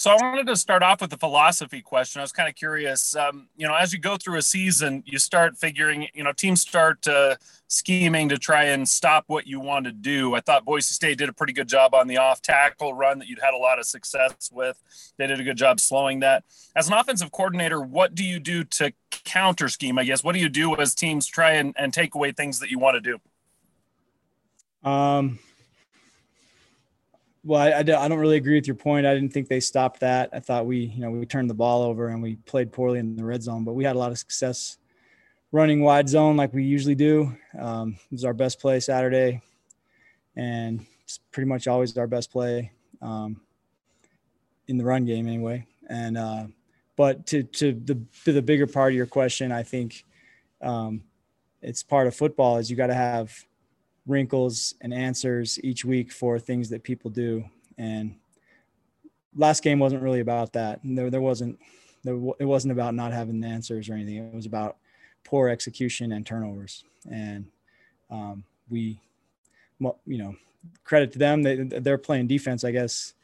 So I wanted to start off with a philosophy question. I was kind of curious. Um, you know, as you go through a season, you start figuring. You know, teams start uh, scheming to try and stop what you want to do. I thought Boise State did a pretty good job on the off tackle run that you'd had a lot of success with. They did a good job slowing that. As an offensive coordinator, what do you do to counter scheme? I guess what do you do as teams try and, and take away things that you want to do? Um well, I, I, don't really agree with your point. I didn't think they stopped that. I thought we, you know, we turned the ball over and we played poorly in the red zone, but we had a lot of success running wide zone like we usually do. Um, it was our best play Saturday, and it's pretty much always our best play um, in the run game anyway. And uh, but to to the to the bigger part of your question, I think um, it's part of football is you got to have wrinkles and answers each week for things that people do. And last game wasn't really about that. There, there wasn't, there, it wasn't about not having the answers or anything. It was about poor execution and turnovers. And um, we, you know, credit to them. They, they're playing defense, I guess.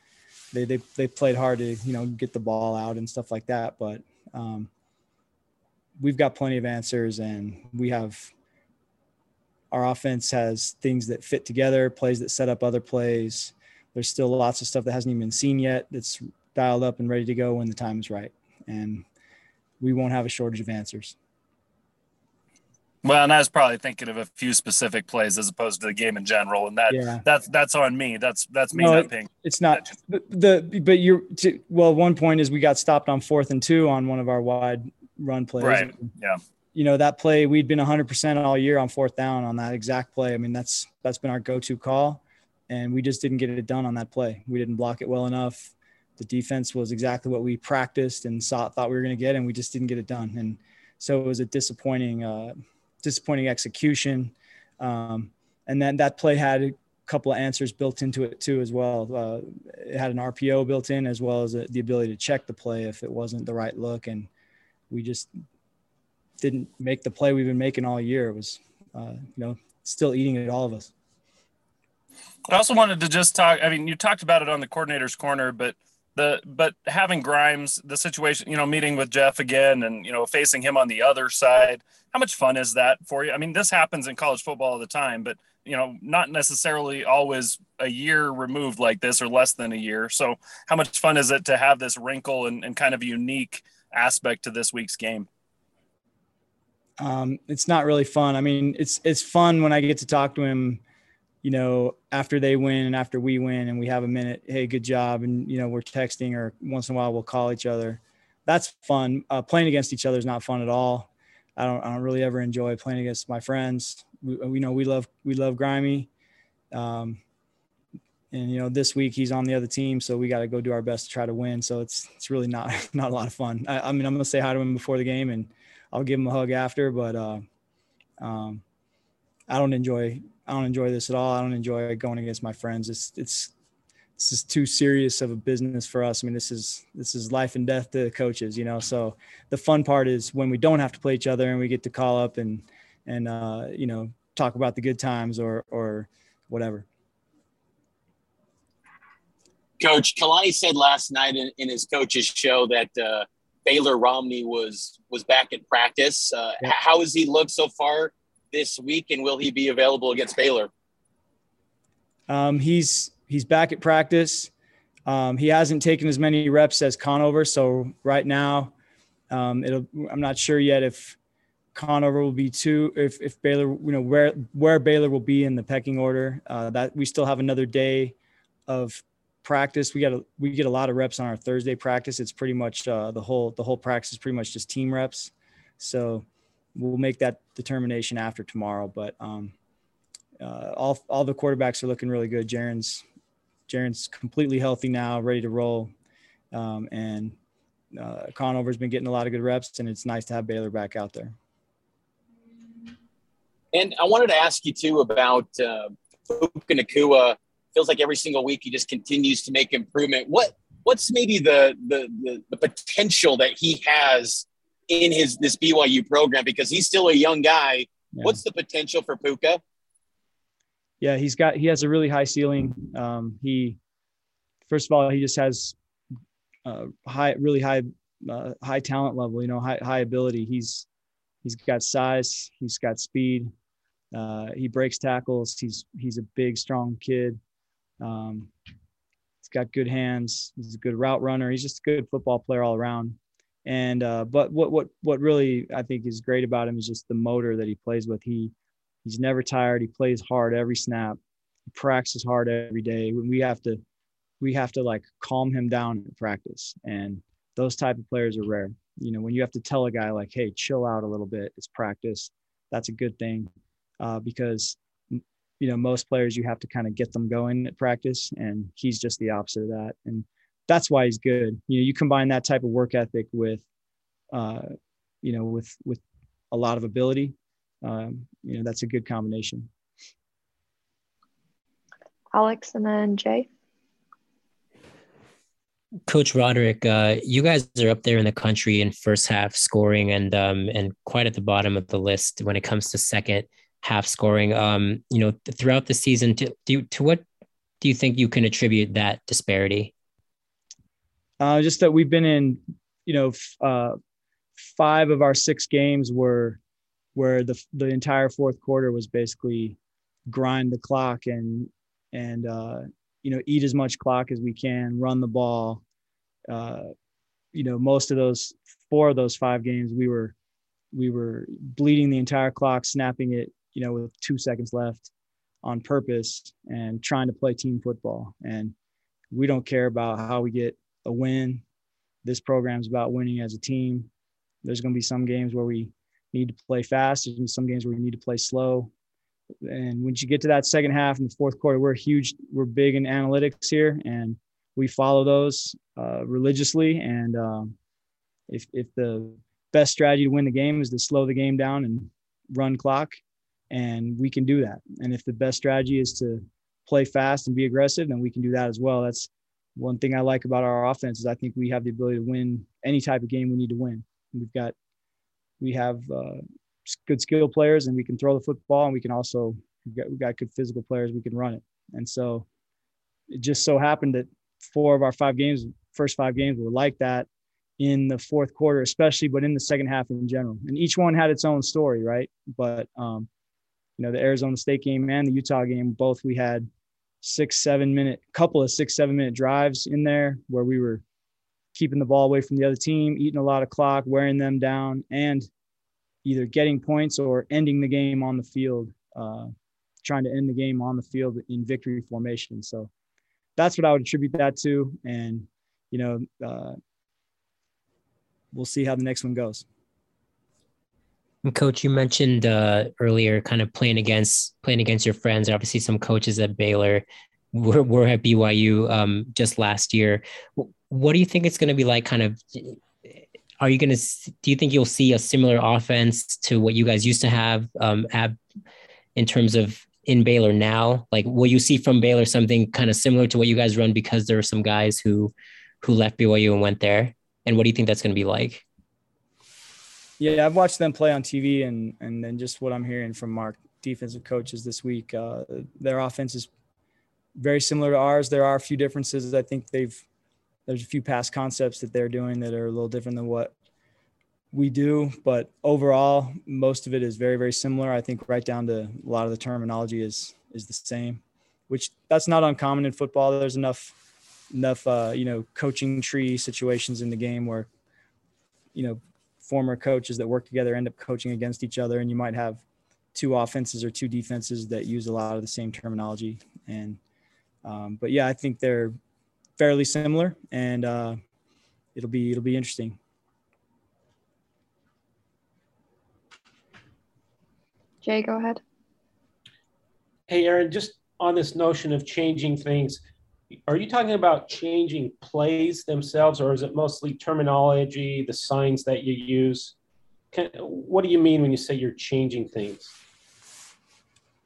They, they, they played hard to, you know, get the ball out and stuff like that. But um, we've got plenty of answers and we have our offense has things that fit together, plays that set up other plays. There's still lots of stuff that hasn't even been seen yet that's dialed up and ready to go when the time is right. And we won't have a shortage of answers. Well, and I was probably thinking of a few specific plays as opposed to the game in general, and that yeah. that's that's on me. That's that's me no, not paying. It's not the, the but you're to, well. One point is we got stopped on fourth and two on one of our wide run plays. Right. Yeah you know that play we'd been 100% all year on fourth down on that exact play. I mean that's that's been our go-to call and we just didn't get it done on that play. We didn't block it well enough. The defense was exactly what we practiced and saw, thought we were going to get and we just didn't get it done. And so it was a disappointing uh, disappointing execution. Um, and then that play had a couple of answers built into it too as well. Uh, it had an rpo built in as well as a, the ability to check the play if it wasn't the right look and we just didn't make the play we've been making all year. It was, uh, you know, still eating at all of us. I also wanted to just talk. I mean, you talked about it on the coordinator's corner, but the but having Grimes, the situation, you know, meeting with Jeff again, and you know, facing him on the other side. How much fun is that for you? I mean, this happens in college football all the time, but you know, not necessarily always a year removed like this or less than a year. So, how much fun is it to have this wrinkle and, and kind of unique aspect to this week's game? Um, it's not really fun. I mean, it's it's fun when I get to talk to him, you know, after they win and after we win, and we have a minute. Hey, good job, and you know, we're texting or once in a while we'll call each other. That's fun. Uh, playing against each other is not fun at all. I don't I don't really ever enjoy playing against my friends. We, we know we love we love Grimy. Um, and you know this week he's on the other team so we got to go do our best to try to win so it's it's really not not a lot of fun I, I mean i'm gonna say hi to him before the game and I'll give him a hug after. But uh, um, I don't enjoy I don't enjoy this at all. I don't enjoy going against my friends. It's it's this is too serious of a business for us. I mean, this is this is life and death to the coaches, you know. So the fun part is when we don't have to play each other and we get to call up and and uh, you know talk about the good times or or whatever. Coach Kalani said last night in, in his coach's show that uh, Baylor Romney was was back in practice. Uh, yeah. How has he looked so far this week, and will he be available against Baylor? Um, he's he's back at practice. Um, he hasn't taken as many reps as Conover, so right now, um, it'll. I'm not sure yet if Conover will be two. If if Baylor, you know, where where Baylor will be in the pecking order. Uh, that we still have another day of practice. We got a, we get a lot of reps on our Thursday practice. It's pretty much uh, the whole the whole practice is pretty much just team reps. So we'll make that determination after tomorrow. But um, uh, all all the quarterbacks are looking really good. Jaren's Jaren's completely healthy now, ready to roll, um, and uh, Conover's been getting a lot of good reps, and it's nice to have Baylor back out there. And I wanted to ask you too about uh, Puka Nacua feels like every single week he just continues to make improvement. What what's maybe the the the, the potential that he has in his this BYU program because he's still a young guy. Yeah. What's the potential for Puka? Yeah, he's got he has a really high ceiling. Um, he first of all he just has uh, high, really high, uh, high talent level. You know, high high ability. He's he's got size. He's got speed. Uh, he breaks tackles. He's he's a big, strong kid. Um, he's got good hands. He's a good route runner. He's just a good football player all around. And uh, but what what what really I think is great about him is just the motor that he plays with. He he's never tired. He plays hard every snap. He practices hard every day. When We have to we have to like calm him down in practice. And those type of players are rare. You know, when you have to tell a guy like, "Hey, chill out a little bit. It's practice." That's a good thing uh, because you know most players you have to kind of get them going at practice, and he's just the opposite of that. And that's why he's good. You know, you combine that type of work ethic with, uh, you know, with with a lot of ability. Um, you know, that's a good combination. Alex and then Jay. Coach Roderick, uh, you guys are up there in the country in first half scoring, and um, and quite at the bottom of the list when it comes to second half scoring. Um, you know, throughout the season, to do to what do you think you can attribute that disparity? Uh, just that we've been in, you know, uh, five of our six games were where the the entire fourth quarter was basically grind the clock and and uh, you know eat as much clock as we can, run the ball. Uh, you know, most of those four of those five games we were we were bleeding the entire clock, snapping it, you know, with two seconds left on purpose and trying to play team football. And we don't care about how we get a win. This program is about winning as a team. There's going to be some games where we need to play fast. There's some games where we need to play slow. And once you get to that second half in the fourth quarter, we're huge. We're big in analytics here, and we follow those uh, religiously. And um, if if the best strategy to win the game is to slow the game down and run clock, and we can do that. And if the best strategy is to play fast and be aggressive, then we can do that as well. That's one thing I like about our offense is I think we have the ability to win any type of game we need to win. We've got we have uh, good skill players and we can throw the football and we can also we've got, we've got good physical players we can run it. And so it just so happened that four of our five games, first five games were like that in the fourth quarter, especially, but in the second half in general. And each one had its own story, right? But um, you know, the Arizona State game and the Utah game, both we had six, seven minute, couple of six, seven minute drives in there where we were keeping the ball away from the other team, eating a lot of clock, wearing them down, and either getting points or ending the game on the field, uh, trying to end the game on the field in victory formation. So that's what I would attribute that to. And, you know, uh, we'll see how the next one goes. Coach, you mentioned uh, earlier kind of playing against playing against your friends. Obviously, some coaches at Baylor were, were at BYU um, just last year. What do you think it's going to be like? Kind of, are you going to? Do you think you'll see a similar offense to what you guys used to have um, at, in terms of in Baylor now? Like, will you see from Baylor something kind of similar to what you guys run because there are some guys who who left BYU and went there? And what do you think that's going to be like? Yeah, I've watched them play on TV, and and then just what I'm hearing from our defensive coaches this week, uh, their offense is very similar to ours. There are a few differences. I think they've there's a few past concepts that they're doing that are a little different than what we do, but overall, most of it is very very similar. I think right down to a lot of the terminology is is the same, which that's not uncommon in football. There's enough enough uh, you know coaching tree situations in the game where you know former coaches that work together end up coaching against each other, and you might have two offenses or two defenses that use a lot of the same terminology. And um, but yeah, I think they're fairly similar, and uh, it'll be it'll be interesting. Jay, go ahead. Hey, Aaron, just on this notion of changing things, are you talking about changing plays themselves or is it mostly terminology the signs that you use? Can, what do you mean when you say you're changing things?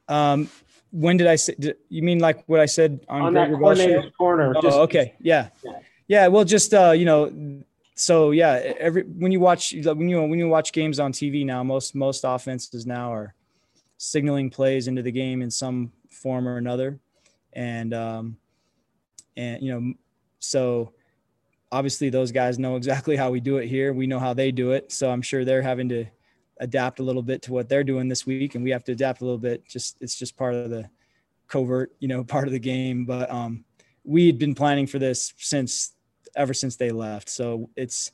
Um, when did i say did, you mean like what i said on, on that corner, corner oh, just, okay yeah. yeah. Yeah well just uh, you know so yeah every when you watch when you when you watch games on tv now most most offenses now are signaling plays into the game in some form or another. And um, and you know so obviously those guys know exactly how we do it here. We know how they do it. So I'm sure they're having to adapt a little bit to what they're doing this week and we have to adapt a little bit. Just it's just part of the covert, you know, part of the game. But um we had been planning for this since ever since they left. So it's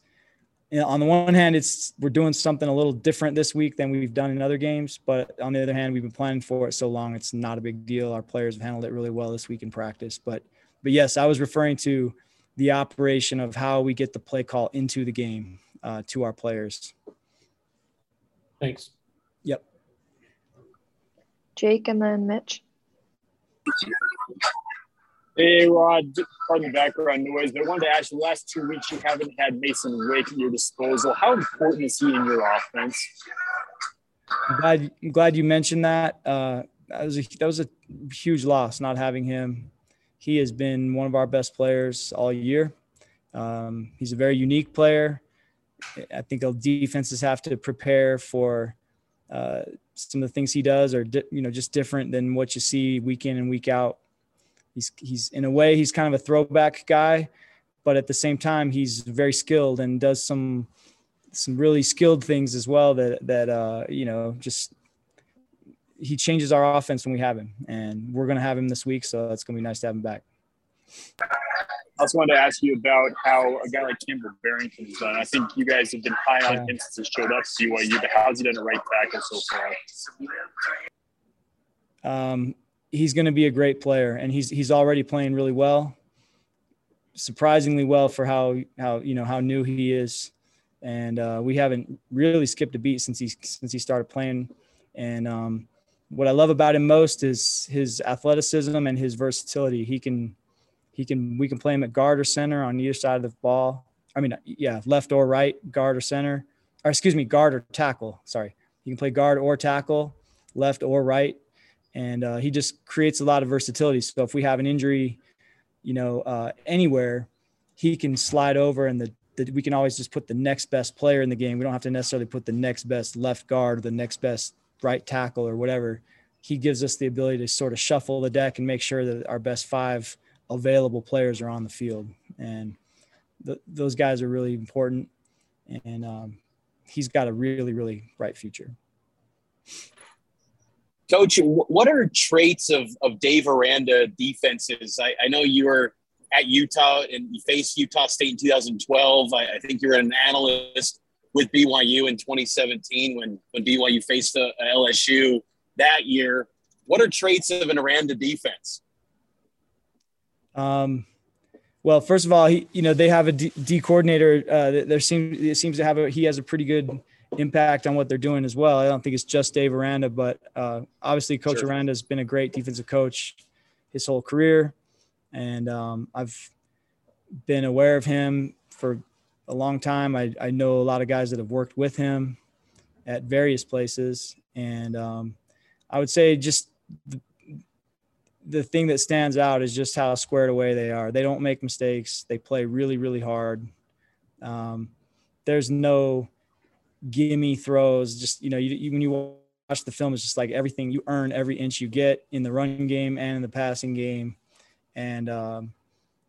you know, on the one hand, it's we're doing something a little different this week than we've done in other games. But on the other hand, we've been planning for it so long, it's not a big deal. Our players have handled it really well this week in practice. But but yes, I was referring to the operation of how we get the play call into the game uh, to our players. Thanks. Yep. Jake and then Mitch. Hey, Rod, pardon the background noise, but I wanted to ask you the last two weeks you haven't had Masen Wake at your disposal. How important is he in your offense? I'm glad, I'm glad you mentioned that. Uh, that was a that was a huge loss not having him. He has been one of our best players all year. Um, he's a very unique player. I think defenses have to prepare for uh, some of the things he does are di- you know just different than what you see week in and week out he's he's in a way he's kind of a throwback guy, but at the same time he's very skilled and does some some really skilled things as well that that uh, you know just he changes our offense when we have him, and we're going to have him this week, so it's going to be nice to have him back. I also wanted to ask you about how a guy like Campbell Barrington's done. I think you guys have been high on him since he showed up to BYU, but how's he done at right tackle so far? Um, he's going to be a great player, and he's he's already playing really well, surprisingly well for how how you know how new he is, and uh, we haven't really skipped a beat since he since he started playing. And um, what I love about him most is his athleticism and his versatility. He can he can we can play him at guard or center on either side of the ball. I mean, yeah, left or right, guard or center, or excuse me, guard or tackle. Sorry, he can play guard or tackle, left or right and uh, he just creates a lot of versatility. So if we have an injury, you know, uh, anywhere, he can slide over, and the, we can always just put the next best player in the game. We don't have to necessarily put the next best left guard, or the next best right tackle, or whatever. He gives us the ability to sort of shuffle the deck and make sure that our best five available players are on the field, and th- those guys are really important. And um, he's got a really, really bright future. Coach, what are traits of, of Dave Aranda defenses? I, I know you were at Utah and you faced Utah State in 2012. I, I think you're an analyst with BYU in 2017 when, when BYU faced a, a LSU that year. What are traits of an Aranda defense? Um, well, first of all, he, you know, they have a D, D coordinator. Uh, there seems, it seems to have a, he has a pretty good impact on what they're doing as well. I don't think it's just Dave Aranda, but uh, obviously Coach sure. Aranda has been a great defensive coach his whole career, and um, I've been aware of him for a long time. I, I know a lot of guys that have worked with him at various places, and um, I would say just the, the thing that stands out is just how squared away they are. They don't make mistakes. They play really, really hard. Um, there's no gimme throws. Just you know, you, you, when you watch the film, it's just like everything you earn every inch you get in the running game and in the passing game, and um,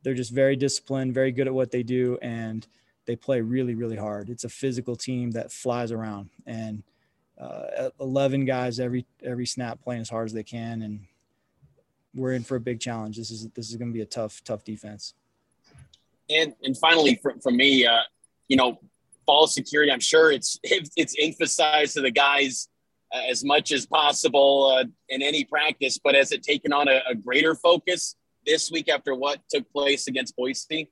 they're just very disciplined, very good at what they do, and they play really, really hard. It's a physical team that flies around, and uh, 11 guys every every snap playing as hard as they can, and we're in for a big challenge. This is this is going to be a tough, tough defense. And and finally, for, from me, uh, you know, ball security. I'm sure it's it's emphasized to the guys uh, as much as possible uh, in any practice, but has it taken on a, a, greater focus this week after what took place against Boise?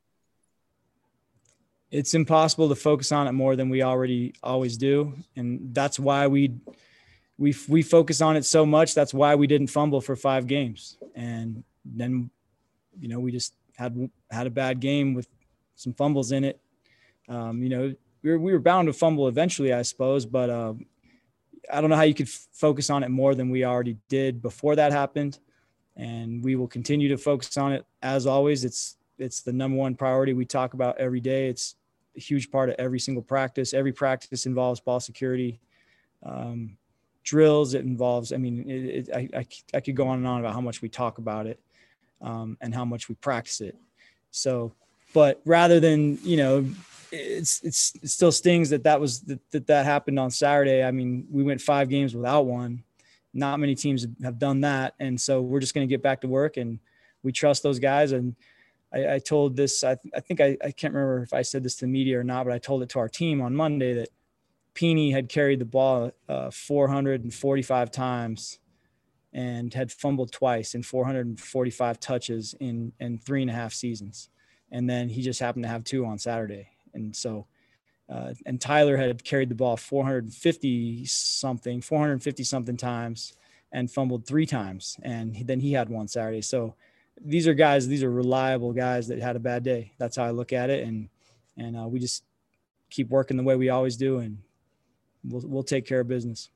It's impossible to focus on it more than we already always do, and that's why we we we focus on it so much. That's why we didn't fumble for five games, and then you know we just had had a bad game with some fumbles in it. Um, you know, we were, we were bound to fumble eventually, I suppose, but uh, I don't know how you could f- focus on it more than we already did before that happened. And we will continue to focus on it as always. It's it's the number one priority we talk about every day. It's a huge part of every single practice. Every practice involves ball security. Um, drills it involves i mean it, it, I, I, I, could go on and on about how much we talk about it um, and how much we practice it so but rather than you know it's it's it still stings that that was that, that that happened on Saturday. I mean, we went five games without one. Not many teams have done that, and so we're just going to get back to work, and we trust those guys. And I, I told this, I, I think I, I can't remember if I said this to the media or not, but I told it to our team on Monday that Peeney had carried the ball uh, 445 times and had fumbled twice in 445 touches in in three and a half seasons, and then he just happened to have two on Saturday. And so uh, and Tyler had carried the ball 450 something, 450 something times, and fumbled three times, and then he had one Saturday. So these are guys, these are reliable guys that had a bad day. That's how I look at it, and and uh, we just keep working the way we always do, and we'll we'll take care of business.